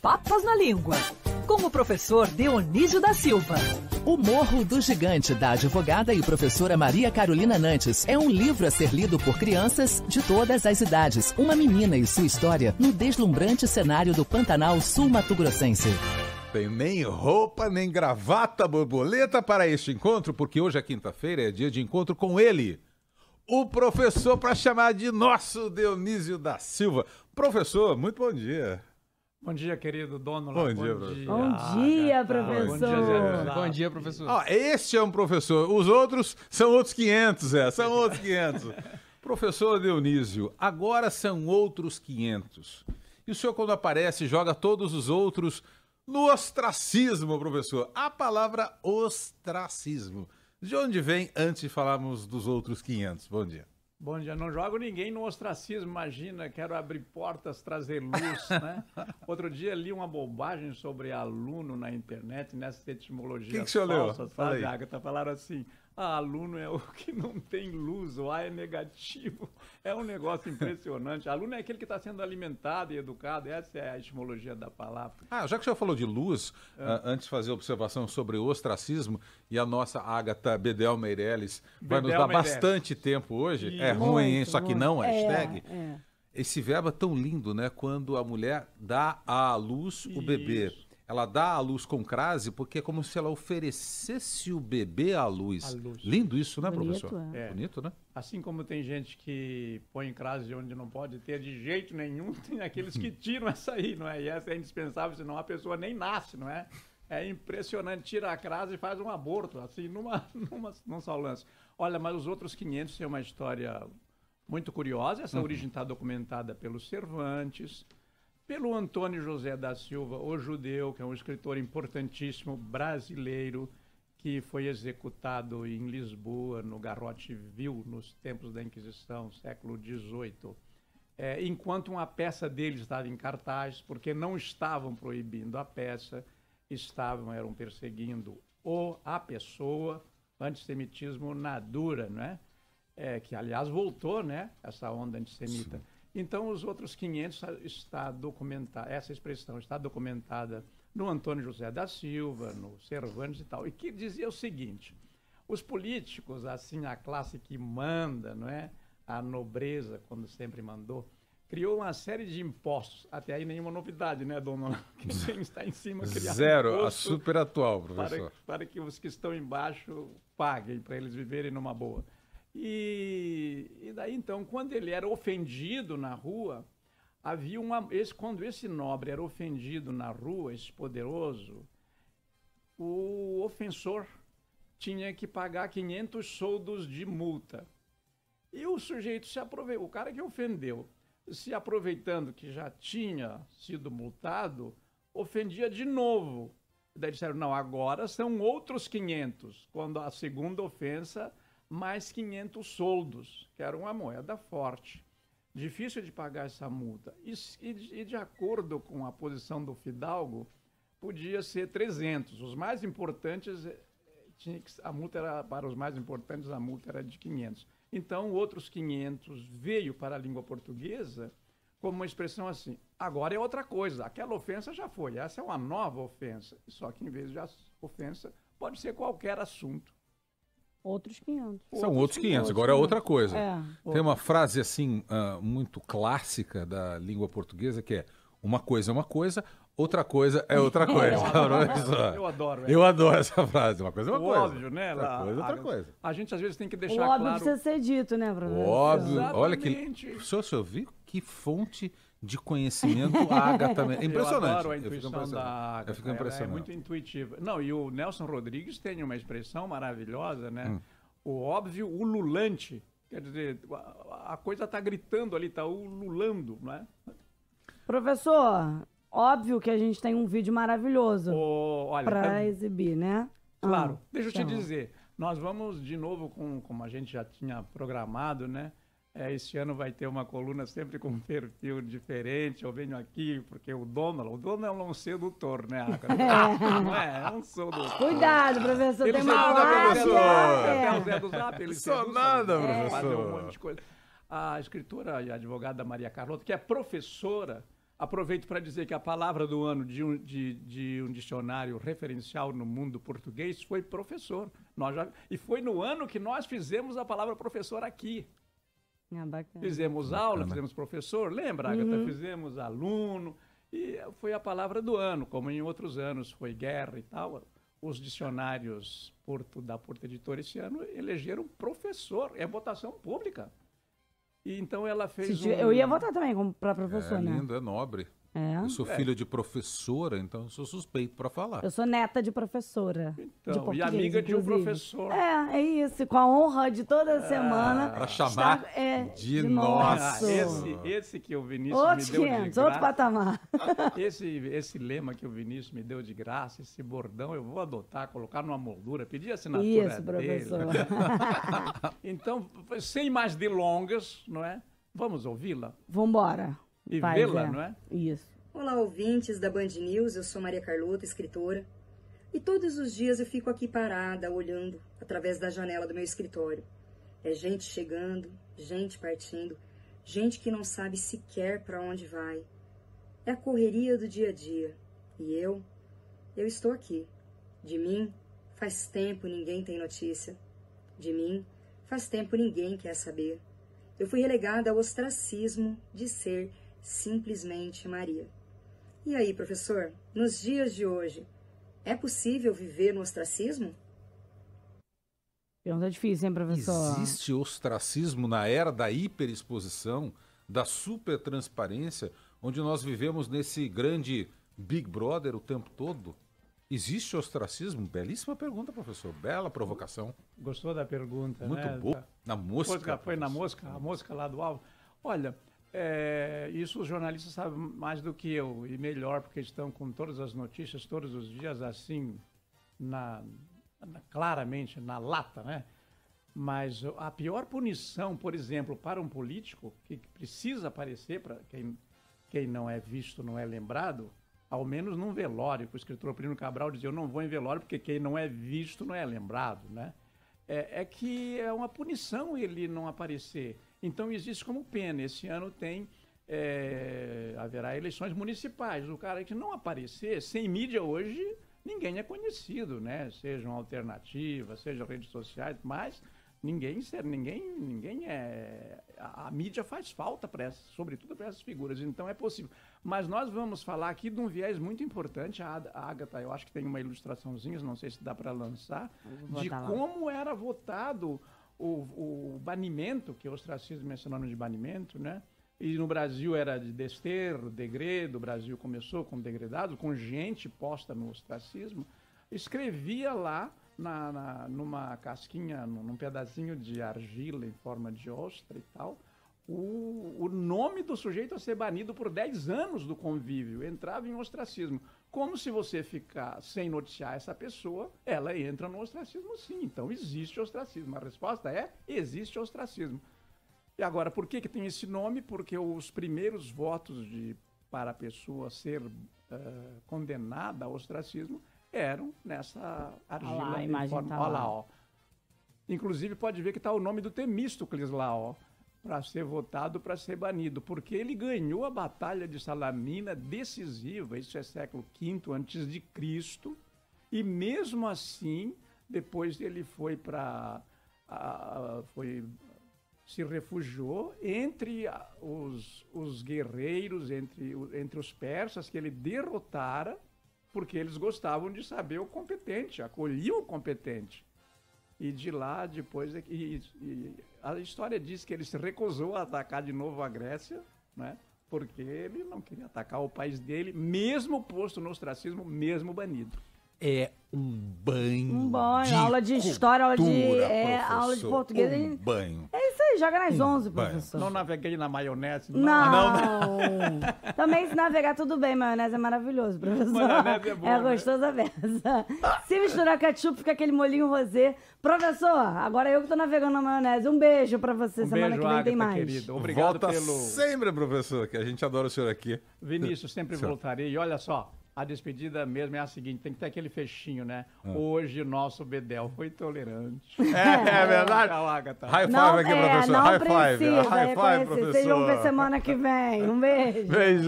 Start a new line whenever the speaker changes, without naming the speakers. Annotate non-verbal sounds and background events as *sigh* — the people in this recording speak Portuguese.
Papas na Língua, com o professor Dionísio da Silva.
O Morro do Gigante, da advogada e professora Maria Carolina Nantes, é um livro a ser lido por crianças de todas as idades. Uma menina e sua história no deslumbrante cenário do Pantanal Sul-Mato Grossense.
Tem nem roupa, nem gravata borboleta para este encontro, porque hoje é quinta-feira, é dia de encontro com ele. O professor para chamar de nosso Dionísio da Silva. Professor, muito bom dia.
Bom dia, querido dono.
Bom, dia, professor.
Bom dia, professor.
Bom dia, Zé.
Bom dia, professor.
Ó, este é um professor, os outros são outros 500, é, são outros 500. *laughs* professor Dionísio, agora são outros 500. E o senhor, quando aparece, joga todos os outros no ostracismo, professor. A palavra ostracismo. De onde vem antes de falarmos dos outros 500? Bom dia.
Bom dia, não jogo ninguém no ostracismo, imagina, quero abrir portas, trazer luz, *laughs* né? Outro dia li uma bobagem sobre aluno na internet, nessa etimologia
Que que o senhor leu?
falsa, sabe. Agatha? Falaram assim, ah, aluno é o que não tem luz, o A é negativo. É um negócio impressionante. Aluno é aquele que está sendo alimentado e educado, essa é a etimologia da palavra.
Ah, já que o senhor falou de luz,
É.
ah, antes de fazer observação sobre o ostracismo, e a nossa Agatha Bedel Meirelles vai nos dar
Meirelles.
bastante tempo hoje.
Isso.
É ruim, hein? Só que não,
É,
hashtag.
é.
Esse verbo é tão lindo, né? Quando a mulher dá à luz o bebê. Ela dá à luz com crase porque é como se ela oferecesse o bebê à luz.
À luz.
Lindo isso, né,
Bonito,
professor?
é.
É.
Bonito, né?
Assim como tem gente que põe crase onde não pode ter de jeito nenhum, *laughs* tem aqueles que *laughs* tiram essa aí, não é? E essa é indispensável, senão a pessoa nem nasce, não é? É impressionante, tira a crase e faz um aborto, assim, numa, *laughs* numa, num só lance. Olha, mas os outros 500 têm uma história muito curiosa. Essa origem está documentada pelo Cervantes, pelo Antônio José da Silva, o judeu, que é um escritor importantíssimo brasileiro, que foi executado em Lisboa, no Garrote Vil, nos tempos da Inquisição, século XVIII. É, enquanto uma peça dele estava em cartaz, porque não estavam proibindo a peça, estavam, eram perseguindo o, a pessoa, antissemitismo na dura, né? É, que aliás voltou, né? Essa onda antissemita. Então, os outros 500 está- está documentada, essa expressão está documentada no Antônio José da Silva, no Cervantes e tal, e que dizia o seguinte: os políticos, assim, a classe que manda, não é? A nobreza, quando sempre mandou, criou uma série de impostos. Até aí nenhuma novidade, né, dona? *laughs* Quem está em cima criar
Zero, a super atual,
para,
professor.
para que os que estão embaixo paguem, para eles viverem numa boa. E, e daí então, quando ele era ofendido na rua, havia uma. Esse, quando esse nobre era ofendido na rua, esse poderoso, o ofensor tinha que pagar 500 soldos de multa. E o sujeito se aproveitou, o cara que ofendeu, se aproveitando que já tinha sido multado, ofendia de novo. Daí disseram, não, agora são outros 500. Quando a segunda ofensa, mais 500 soldos, que era uma moeda forte. Difícil de pagar essa multa. E, e de- acordo com a posição do Fidalgo, podia ser 300. Os mais importantes, eh, tinha que, a multa era, para os mais importantes, a multa era de 500. Então, outros 500 veio para a língua portuguesa como uma expressão assim, agora é outra coisa, aquela ofensa já foi, essa é uma nova ofensa. Só que em vez de ofensa, pode ser qualquer assunto.
Outros 500.
São outros 500, agora é outra coisa.
É.
Tem uma frase assim ah, muito clássica da língua portuguesa que é uma coisa é uma coisa, outra coisa é outra *laughs* coisa. Professor?
Eu adoro.
Eu adoro essa frase. Uma coisa é uma
O
coisa.
óbvio, né?
Outra
lá-
coisa é outra
a-
coisa.
A gente às vezes tem que
O
deixar
óbvio
claro.
precisa ser dito, né, professor?
Óbvio. Olha que.
Exatamente.
O senhor, o senhor viu que fonte de conhecimento a Agatha *laughs* também. É impressionante.
Eu adoro a
Eu fico
intuição
impressionado.
da Agatha.
Eu fico
É muito intuitiva. Não, e o Nelson Rodrigues tem uma expressão maravilhosa, né?
Hum.
O óbvio ululante. Quer dizer, a, coisa está gritando ali, está ululando, não é?
Professor, óbvio que a gente tem um vídeo maravilhoso pra
tá-
exibir, né?
Claro.
Ah,
Deixa eu te
então.
dizer, nós vamos de novo, com, como a gente já tinha programado, né? É, esse ano vai ter uma coluna sempre com um perfil diferente. Eu venho aqui porque o Donald, o Donald é um sedutor, né, Agatha? Não é? É um sedutor.
Cuidado, professor,
Ele
tem
até o. Zé do Zap,
é.
até o Zé do Zap, ele
Só
seduz,
nada,
sabe?
professor.
Fazer um monte de coisa. A escritora e advogada Maria Carlota, que é professora Aproveito para dizer que a palavra do ano de um, de, de um dicionário referencial no mundo português foi professor. Nós já, e foi no ano que nós fizemos a palavra professor aqui.
Ah, bacana.
Fizemos aula, fizemos professor, lembra, Agatha? Fizemos aluno. E foi a palavra do ano, como em outros anos foi guerra e tal. Os dicionários Porto, da Porto Editora esse ano elegeram professor. É votação pública. E então ela fez. um-
Eu ia votar também como pra
É
professor, né?
lindo, é nobre.
É.
Eu sou
É.
filho de professora, então eu sou suspeito para falar.
Eu sou neta de professora. de
Então, e
português,
amiga de um
inclusive.
professor.
É, é isso. Com a honra de toda semana.
Pra chamar
estar- é,
de
Ah,
nosso.
esse, esse que o Vinícius
Outros
me deu
500,
de
outro
graça,
patamar. *laughs*
esse, esse lema que o Vinícius me deu de graça, esse bordão, eu vou adotar, colocar numa moldura, pedir assinatura
Isso,
dele.
professor. *laughs*
Então, sem mais delongas, não é? Vamos ouvi-la
Vambora.
E vê-la,
Zé.
não é?
Isso.
Olá, ouvintes da Band News. Eu sou Maria Carlota, escritora. E todos os dias eu fico aqui parada, olhando através da janela do meu escritório. É gente chegando, gente partindo, gente que não sabe sequer para onde vai. É a correria do dia a dia. E eu, eu estou aqui. De mim, faz tempo ninguém tem notícia. De mim, faz tempo ninguém quer saber. Eu fui relegada ao ostracismo de ser simplesmente Maria. E aí, professor, nos dias de hoje, é possível viver no ostracismo?
Pergunta difícil, hein, professor?
Existe ostracismo na era da hiperexposição, da supertransparência, onde nós vivemos nesse grande Big Brother o tempo todo? Existe ostracismo? Belíssima pergunta, professor. Bela provocação.
Gostou da pergunta,
Muito
né?
boa. Na mosca.
Foi na mosca, a mosca lá do alvo. Olha, é, isso os jornalistas sabem mais do que eu, e melhor, porque estão com todas as notícias todos os dias assim, na, na- claramente na lata, né? Mas a pior punição, por exemplo, para um político que precisa aparecer, para quem, quem não é visto não é lembrado, ao menos num velório, o escritor Plínio Cabral dizia, eu não vou em velório porque quem não é visto não é lembrado, né? é, é que é uma punição ele não aparecer. Então existe como pena. Esse ano tem é, haverá eleições municipais. O cara que não aparecer, sem mídia hoje, ninguém é conhecido, né? Sejam alternativas, sejam redes sociais, mas ninguém, ninguém, ninguém é. A, a mídia faz falta para essas, sobretudo para essas figuras. Então é possível. Mas nós vamos falar aqui de um viés muito importante. A, a Agatha, eu acho que tem uma ilustraçãozinha, não sei se dá para lançar, de como era votado o, o banimento, que o ostracismo é sinônimo de banimento, né? E no Brasil era de desterro, degredo, o Brasil começou como degredado, com gente posta no ostracismo. Escrevia lá, na, na- numa casquinha, num, num pedacinho de argila em forma de ostra e tal, o, o nome do sujeito a ser banido por 10 anos do convívio. Entrava em ostracismo. Como se você ficar sem noticiar essa pessoa, ela entra no ostracismo sim. Então existe ostracismo. A resposta é: existe ostracismo. E agora, por que, que tem esse nome? Porque os primeiros votos de, para a pessoa ser eh, condenada ao ostracismo eram nessa argila.
Olha lá, a
em
imagem
forma-
tá lá,
ó. Inclusive, pode ver que está o nome do Temístocles lá, ó, para ser votado, para ser banido, porque ele ganhou a Batalha de Salamina decisiva, isso é século V antes de Cristo, e mesmo assim, depois ele foi para foi se refugiou entre os, os guerreiros, entre, entre os persas que ele derrotara, porque eles gostavam de saber o competente, acolhiam o competente. E de lá, depois, é que- e, e a história diz que ele se recusou a atacar de novo a Grécia, né? porque ele não queria atacar o país dele, mesmo posto no ostracismo, mesmo banido.
É um banho.
Um banho,
de
aula de história, aula de- é, aula de português,
Um banho.
É joga nas 11,
vai.
professor.
Não naveguei na maionese.
Não. *laughs* Também se navegar tudo bem, maionese é maravilhoso, professor.
Maionese é bom, né?
gostoso a beça. Se misturar ketchup, fica aquele molinho rosé. Professor, agora eu que tô navegando na maionese. Um beijo pra você.
Um
Semana
beijo,
que vem tem
Agatha,
mais.
querido. Obrigado
Volta
pelo...
sempre, professor, que a gente adora o senhor aqui.
Vinícius, sempre
Senhor.
voltarei. E olha só, a despedida mesmo é a seguinte, tem que ter aquele fechinho, né?
Ah.
Hoje o nosso Bedel foi tolerante.
É, é verdade.
Tchau, Agatha.
High five
Não,
aqui,
é,
professor.
não
High five. High five,
reconhecer.
professor.
Vão ver semana que vem. Um beijo.
Beijo.